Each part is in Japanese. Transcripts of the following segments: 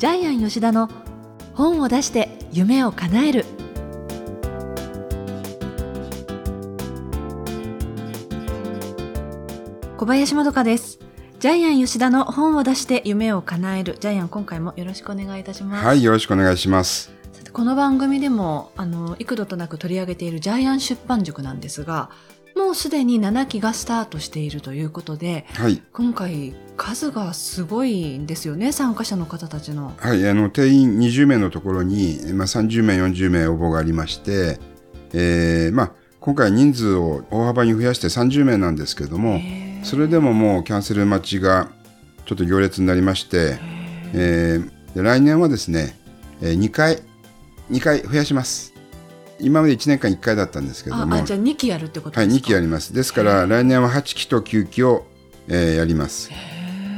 ジャイアン吉田の本を出して夢を叶える。小林まどかです。ジャイアン吉田の本を出して夢を叶える。ジャイアン今回もよろしくお願いいたします。はい、よろしくお願いします。この番組でもあの幾度となく取り上げているジャイアン出版塾なんですがもうすでに7期がスタートしているということではい。今回数がすごいんですよね参加者の方たちの。はい、あの、定員20名のところに、まあ、30名、40名応募がありまして、えー、まあ、今回人数を大幅に増やして30名なんですけども、それでももうキャンセル待ちがちょっと行列になりまして、えーで来年はですね、えー2回、2回増やします。今まで1年間1回だったんですけども、ああじゃあ2期やるってことはい、ですか？2期やります。ですから、来年は8期と9期を、えーやります。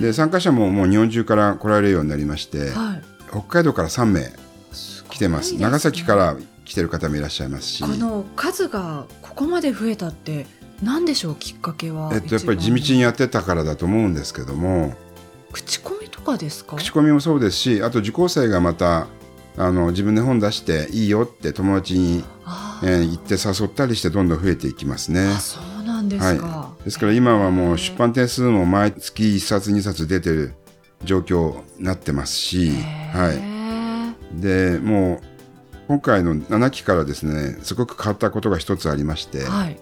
で、参加者ももう日本中から来られるようになりまして、はい。北海道から3名来てます。ね長崎から来てる方もいらっしゃいますし、この数がここまで増えたって何でしょうきっかけはえっと、やっぱり地道にやってたからだと思うんですけども、口コミとかですか？口コミもそうですし、あと受講生がまた、あの自分で本出していいよって友達に、あえー言って誘ったりしてどんどん増えていきますね。あそうなんですか、はですから今はもう出版点数も毎月1冊2冊出てる状況になってますし、はい。いで、もう今回の7期からですね、すごく変わったことが一つありまして、はい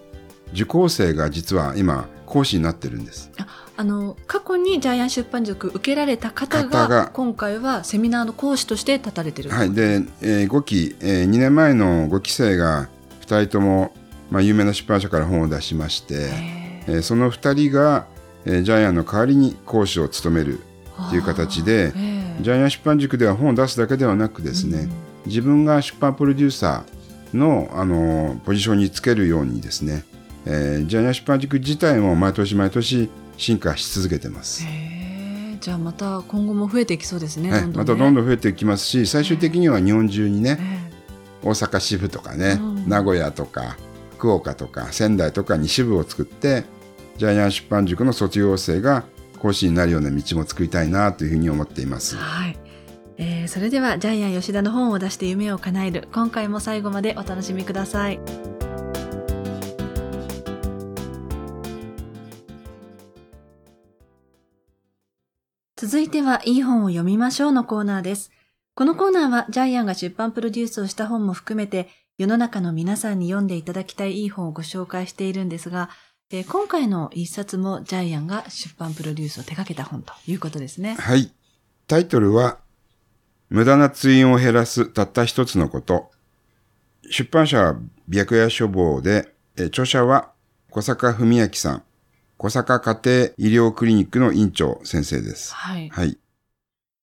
受講生が実は今講師になってるんです。あの過去にジャイアン出版塾受けられた方が今回はセミナーの講師として立たれてるはい。で、え5期、え2年前の5期生が2人とも、まあ、有名な出版社から本を出しまして、へえーその2人が、えージャイアンの代わりに講師を務めるー。っていう形でジャイアン出版塾では本を出すだけではなくですね、自分が出版プロデューサーの、あのーポジションにつけるようにですね、えージャイアン出版塾自体も毎年毎年進化し続けてます。じゃあまた今後も増えていきそうですね。はい、どんどんねまたどんどん増えていきますし最終的には日本中にねえ大阪支部とかね、うん名古屋とか福岡とか仙台とかに支部を作ってジャイアン出版塾の卒業生が講師になるような道も作りたいなというふうに思っています。はい。えーそれではジャイアン吉田の本を出して夢を叶える今回も最後までお楽しみください。続いてはいい本を読みましょうのコーナーです。このコーナーはジャイアンが出版プロデュースをした本も含めて世の中の皆さんに読んでいただきたいいい本をご紹介しているんですが、えー今回の一冊もジャイアンが出版プロデュースを手掛けた本ということですね。はい。タイトルは、無駄な通院を減らすたった一つのこと。出版社は白夜書房で、え著者は小坂文明さん、小坂家庭医療クリニックの院長先生です。はい。はい。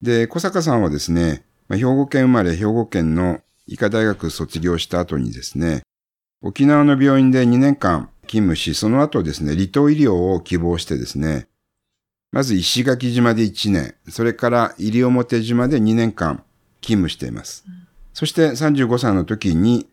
で、小坂さんはですね、まあ兵庫県生まれ、兵庫県の医科大学卒業した後にですね、沖縄の病院で2年間勤務し、その後ですね、離島医療を希望してですね、まず石垣島で1年、それから西表島で2年間勤務しています。そして35歳の時に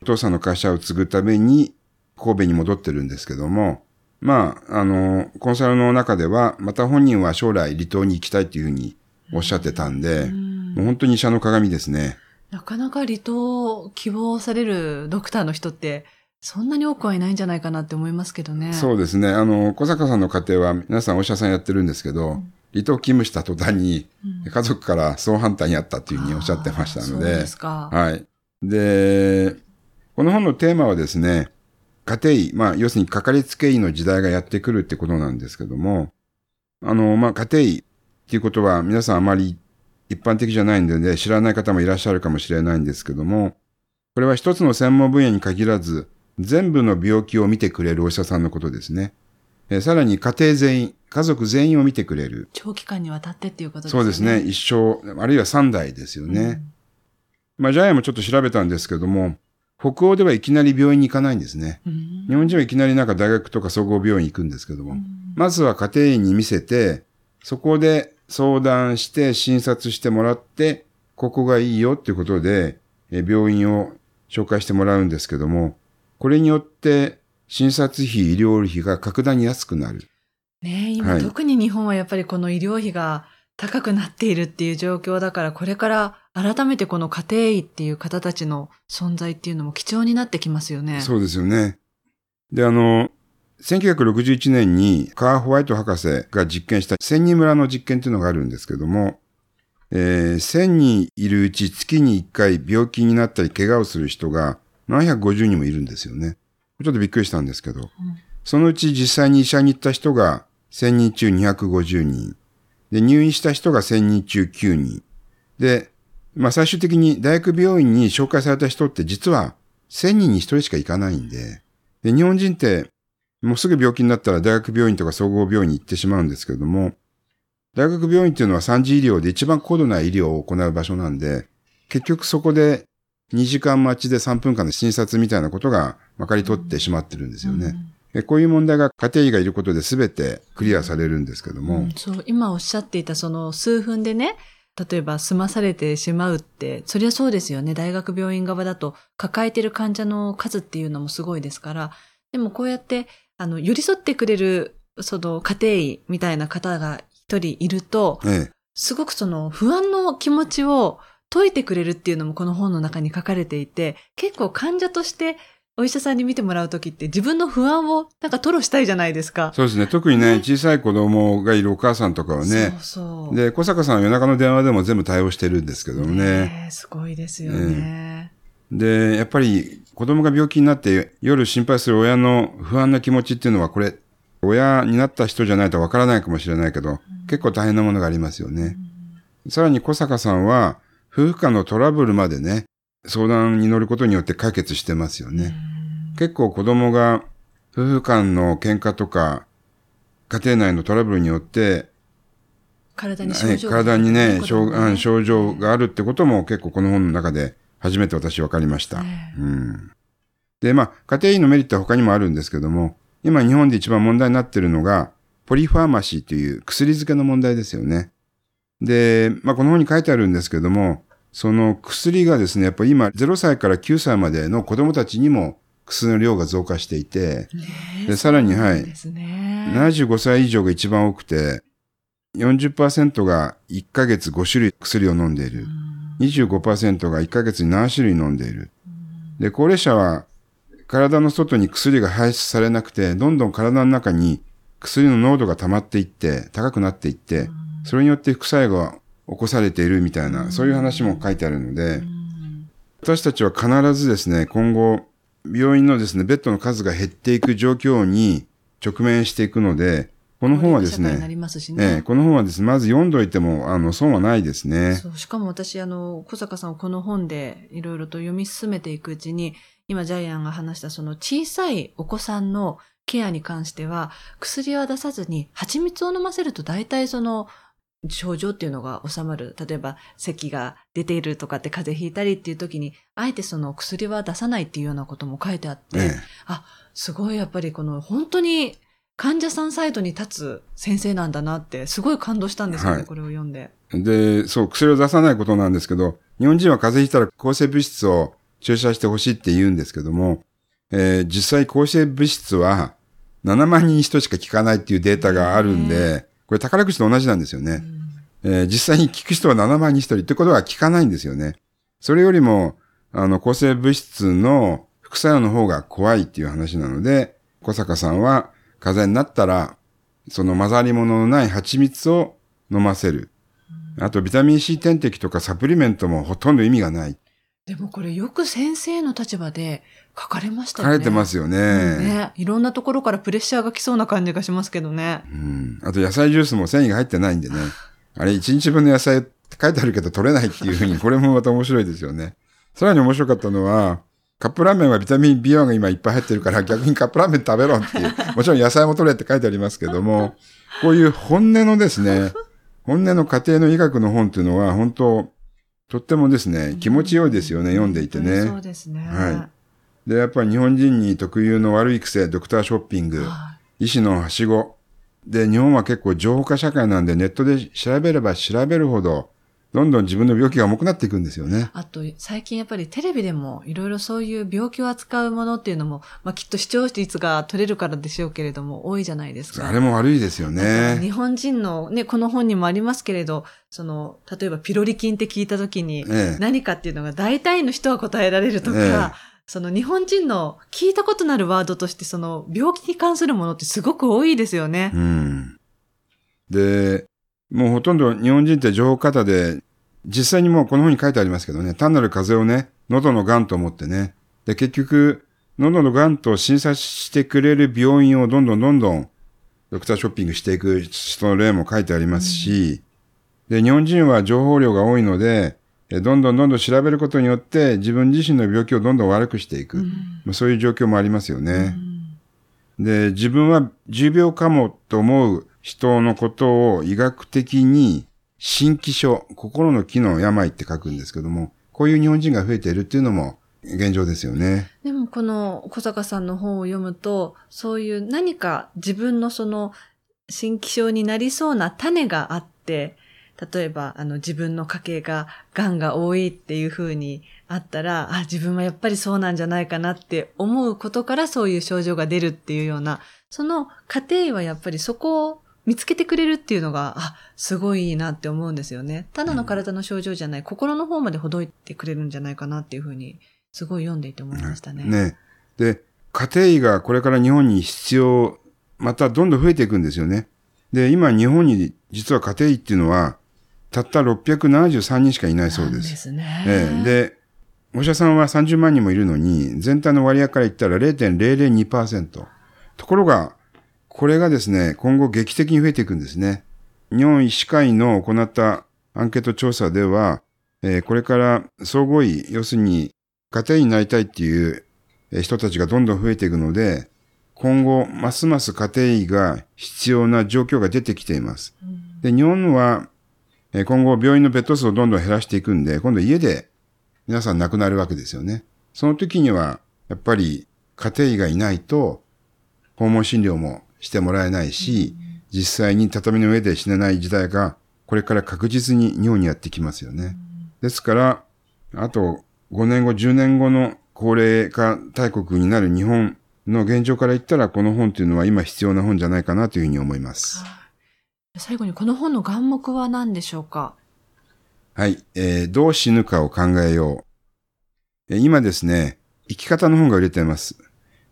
お父さんの会社を継ぐために神戸に戻ってるんですけども、まあ、あの、コンサルの中では、また本人は将来離島に行きたいというふうにおっしゃってたんで、もう本当に医者の鏡ですね。なかなか離島を希望されるドクターの人って、そんなに多くはいないんじゃないかなって思いますけどね。そうですね。あの、小坂さんの家庭は皆さんお医者さんやってるんですけど、離島勤務した途端に家族から総反対にあったというふうにおっしゃってましたのそうで、ですか。はい。で、この本のテーマはですね、家庭医、まあ、要するにかかりつけ医の時代がやってくるってことなんですけども、あの、まあ、家庭医っていうことは皆さんあまり一般的じゃないんでね、知らない方もいらっしゃるかもしれないんですけども、これは一つの専門分野に限らず、全部の病気を見てくれるお医者さんのことですね。えーさらに家庭全員、家族全員を見てくれる。長期間にわたってっていうことですね。そうですね。一生、あるいは三代ですよね。まあ、ジャイアンもちょっと調べたんですけども、北欧ではいきなり病院に行かないんですね。うん。日本人はいきなりなんか大学とか総合病院行くんですけども、まずは家庭医に見せて、そこで相談して診察してもらって、ここがいいよっていうことで、え病院を紹介してもらうんですけども、これによって診察費、医療費が格段に安くなる。ねえ今、はい特に日本はやっぱりこの医療費が高くなっているっていう状況だから、これから改めてこの家庭医っていう方たちの存在っていうのも貴重になってきますよね。そうですよね。で、あの、1961年にカー・ホワイト博士が実験した千人村の実験っていうのがあるんですけども、えー、1000人いるうち月に1回病気になったり怪我をする人が750人もいるんですよね。ちょっとびっくりしたんですけど、うん、そのうち実際に医者に行った人が1000人中250人。で、入院した人が1000人中9人。で、まあ最終的に大学病院に紹介された人って実は1000人に1人しか行かないんで、で、日本人ってもうすぐ病気になったら大学病院とか総合病院に行ってしまうんですけれども、大学病院っていうのは3次医療で一番高度な医療を行う場所なんで、結局そこで2時間待ちで3分間の診察みたいなことがまかり取ってしまってるんですよね。うん、こういう問題が家庭医がいることで全てクリアされるんですけども。うん、そう、今おっしゃっていたその数分でね、例えば済まされてしまうって、そりゃそうですよね。大学病院側だと抱えてる患者の数っていうのもすごいですから。でもこうやって、あの、寄り添ってくれる、その家庭医みたいな方が一人いると、ええ、すごくその不安の気持ちを解いてくれるっていうのもこの本の中に書かれていて、結構患者としてお医者さんに見てもらうときって自分の不安をなんか吐露したいじゃないですか。そうですね。特にね、ね小さい子供がいるお母さんとかはね。そうそう。で、小坂さんは夜中の電話でも全部対応してるんですけどもね。ねすごいですよね、で、やっぱり子供が病気になって夜心配する親の不安な気持ちっていうのはこれ、親になった人じゃないとわからないかもしれないけど、うん、結構大変なものがありますよね。うん、さらに小坂さんは、夫婦間のトラブルまでね、相談に乗ることによって解決してますよね。結構子供が夫婦間の喧嘩とか、家庭内のトラブルによって、体に症状が、体にね、症症状があるってことも結構この本の中で初めて私分かりました。うん、で、まあ、家庭医のメリットは他にもあるんですけども、今日本で一番問題になっているのが、ポリファーマシーという薬漬けの問題ですよね。で、まあ、この本に書いてあるんですけども、その薬がですね、やっぱり今0歳から9歳までの子供たちにも薬の量が増加していて、でさらに、はい、75歳以上が一番多くて、40%が1ヶ月5種類薬を飲んでいる。25%が1ヶ月に7種類飲んでいる。で、高齢者は体の外に薬が排出されなくて、どんどん体の中に薬の濃度が溜まっていって、高くなっていって、それによって副作用が起こされているみたいな、そういう話も書いてあるので、私たちは必ずですね、今後、病院のですね、ベッドの数が減っていく状況に直面していくので、この本はですね、ね。ええ、この本はですね、まず読んどいても、あの、損はないですね。そう、しかも私、あの、小坂さんをこの本でいろいろと読み進めていくうちに、今、ジャイアンが話したその小さいお子さんのケアに関しては、薬は出さずに、蜂蜜を飲ませると大体その、症状っていうのが収まる。例えば、咳が出ているとかって風邪ひいたりっていう時に、あえてその薬は出さないっていうようなことも書いてあって、ええ、あ、すごいやっぱりこの本当に患者さんサイドに立つ先生なんだなって、すごい感動したんですよね、はい、これを読んで。で、そう、薬を出さないことなんですけど、日本人は風邪ひいたら抗生物質を注射してほしいって言うんですけども、えー、実際抗生物質は7万人に1人しか効かないっていうデータがあるんで、これ宝くじと同じなんですよね。えー、実際に効く人は7万に1人ってことは効かないんですよね。それよりも、あの、抗生物質の副作用の方が怖いっていう話なので、小坂さんは風邪になったら、その混ざり物のない蜂蜜を飲ませる。あと、ビタミン C 点滴とかサプリメントもほとんど意味がない。でもこれよく先生の立場で書かれましたよね。書いてますよねうん、ね。いろんなところからプレッシャーが来そうな感じがしますけどね。うん。あと野菜ジュースも繊維が入ってないんでね。あれ、1日分の野菜って書いてあるけど取れないっていうふうに、これもまた面白いですよね。さらに面白かったのは、カップラーメンはビタミン B1 が今いっぱい入ってるから逆にカップラーメン食べろっていう。もちろん野菜も取れって書いてありますけども、こういう本音のですね、本音の家庭の医学の本っていうのは本当、とってもですね、気持ちよいですよね、読んでいてね。そうですね。はい。で、やっぱり日本人に特有の悪い癖、ドクターショッピング、医師のはしご。で、日本は結構情報化社会なんでネットで調べれば調べるほど、どんどん自分の病気が重くなっていくんですよね。あと、最近やっぱりテレビでもいろいろそういう病気を扱うものっていうのも、まあきっと視聴率が取れるからでしょうけれども、多いじゃないですか。あれも悪いですよね。日本人のね、この本にもありますけれど、その、例えばピロリ菌って聞いたときに、ええ何かっていうのが大体の人は答えられるとか、ええその日本人の聞いたことのあるワードとして、その病気に関するものってすごく多いですよね。うん。で、もうほとんど日本人って情報過多で、実際にもうこの本に書いてありますけどね、単なる風邪をね、喉の癌と思ってね、で、結局、喉の癌と診察してくれる病院をどんどんどんどん、ドクターショッピングしていく人の例も書いてありますし、で、日本人は情報量が多いので、えどんどんどんどん調べることによって自分自身の病気をどんどん悪くしていく。まあそういう状況もありますよね。で、自分は重病かもと思う人のことを医学的に心気症、心の機能病って書くんですけども、こういう日本人が増えているっていうのも現状ですよね。でもこの小坂さんの本を読むと、そういう何か自分のその新気象になりそうな種があって、例えば、あの、自分の家系が癌が多いっていう風にあったら、あ、自分はやっぱりそうなんじゃないかなって思うことからそういう症状が出るっていうような、その過程はやっぱりそこを見つけてくれるっていうのが、あ、すごいいいなって思うんですよね。ただの体の症状じゃない、心の方までほどいてくれるんじゃないかなっていう風に、すごい読んでいて思いましたね。ね。で、家庭医がこれから日本に必要、またどんどん増えていくんですよね。で、今日本に実は家庭医っていうのは、たった673人しかいないそうで。なんですすね。ええで、お医者さんは30万人もいるのに、全体の割合から言ったら0.002%。ところが、これがですね、今後劇的に増えていくんですね。日本医師会の行ったアンケート調査では、えーこれから総合医、要するに家庭医になりたいっていうえー人たちがどんどん増えていくので、今後、ますます家庭医が必要な状況が出てきています。で、日本は、えー今後病院のベッド数をどんどん減らしていくんで、今度家で皆さん亡くなるわけですよね。その時には、やっぱり家庭医がいないと、訪問診療もしてもらえないし、実際に畳の上で死ねない時代が、これから確実に日本にやってきますよね。ですから、あと5年後、10年後の高齢化大国になる日本の現状から言ったら、この本というのは今必要な本じゃないかなというふうに思います。最後にこの本の眼目は何でしょうか？はい。えーどう死ぬかを考えよう。えー今ですね、生き方の本が売れています。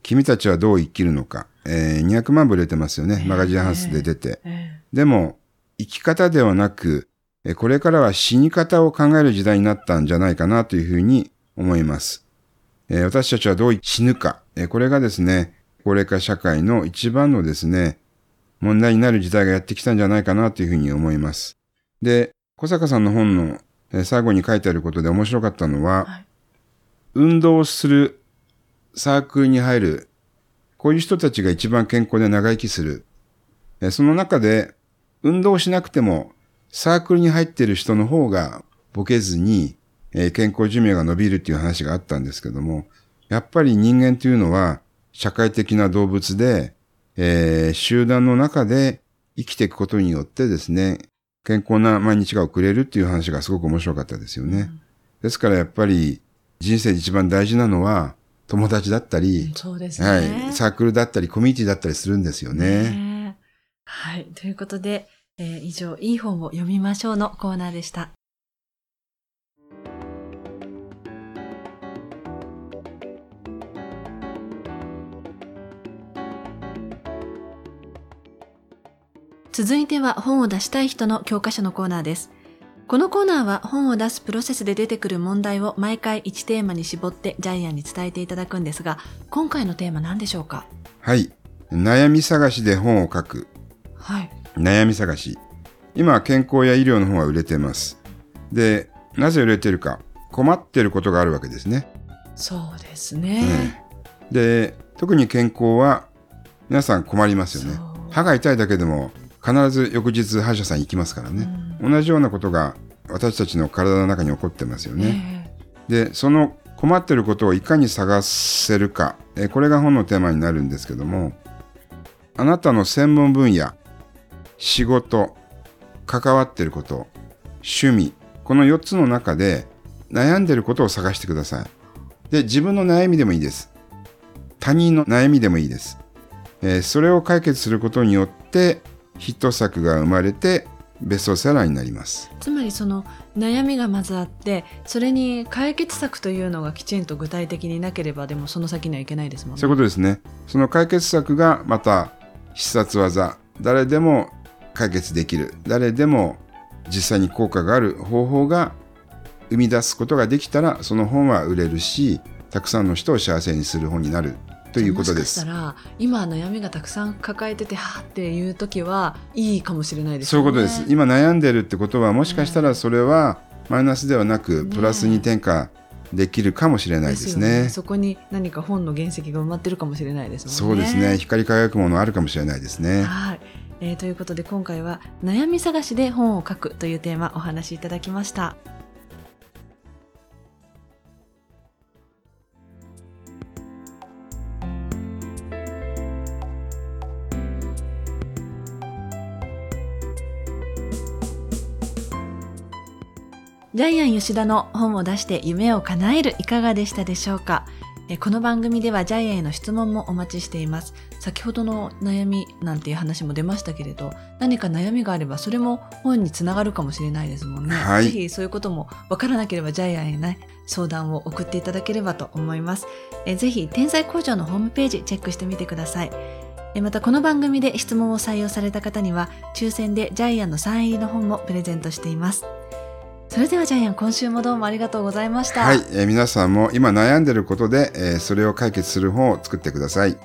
君たちはどう生きるのか。えー200万部売れてますよね。マガジンハウスで出て。えでも、生き方ではなく、えーこれからは死に方を考える時代になったんじゃないかなというふうに思います。えー私たちはどう死ぬか。えーこれがですね、高齢化社会の一番のですね、問題になる時代がやってきたんじゃないかなというふうに思います。で、小坂さんの本のえー最後に書いてあることで面白かったのは、はい運動するサークルに入る、こういう人たちが一番健康で長生きする。その中で、運動しなくてもサークルに入っている人の方がボケずに、え健康寿命が伸びるっていう話があったんですけども、やっぱり人間というのは社会的な動物で、えー集団の中で生きていくことによってですね、健康な毎日が送れるっていう話がすごく面白かったですよね。ですからやっぱり人生で一番大事なのは友達だったり、そうですね。はい、サークルだったりコミュニティだったりするんですよね。ねはい。ということで、えー以上、いい本を読みましょうのコーナーでした。続いては本を出したい人の教科書のコーナーです。このコーナーは本を出すプロセスで出てくる問題を毎回1テーマに絞ってジャイアンに伝えていただくんですが、今回のテーマ何でしょうか？はい。悩み探しで本を書く。はい。悩み探し。今、健康や医療の本は売れてます。で、なぜ売れてるか。困ってることがあるわけですね。そうですね。で、特に健康は皆さん困りますよね。歯が痛いだけでも必ず翌日歯医者さん行きますからね。同じようなことが私たちの体の中に起こってますよね。えで、その困ってることをいかに探せるか。えこれが本のテーマになるんですけども、あなたの専門分野、仕事、関わってること、趣味、この4つの中で悩んでることを探してください。で、自分の悩みでもいいです。他人の悩みでもいいです。えーそれを解決することによってヒット作が生まれてベストセラーになります。つまりその悩みがまずあってそれに解決策というのがきちんと具体的になければでもその先にはいけないですもんね。そういうことですね。その解決策がまた必殺技、誰でも解決できる、誰でも実際に効果がある方法が生み出すことができたら、その本は売れるし、たくさんの人を幸せにする本になるということですもしかした。ら今悩みがたくさん抱えててはーっていう時はいいかもしれないですよね。そういうことです。今悩んでるってことは、もしかしたらそれはマイナスではなく、ねプラスに転化できるかもしれないですよね。そこに何か本の原石が埋まってるかもしれないですもんね。そうですね。光り輝くものあるかもしれないですね。はい、えーということで今回は悩み探しで本を書くというテーマお話しいただきました。ジャイアン吉田の本を出して夢を叶えるいかがでしたでしょうか？えーこの番組ではジャイアンへの質問もお待ちしています。先ほどの悩みなんていう話も出ましたけれど、何か悩みがあればそれも本につながるかもしれないですもんね。はいぜひそういうこともわからなければジャイアンへね、相談を送っていただければと思います。えーぜひ、天才工場のホームページチェックしてみてください。えーまたこの番組で質問を採用された方には、抽選でジャイアンのサイン入りの本もプレゼントしています。それではジャイアン、今週もどうもありがとうございました。はい、えー皆さんも今悩んでることで、えーそれを解決する本を作ってください。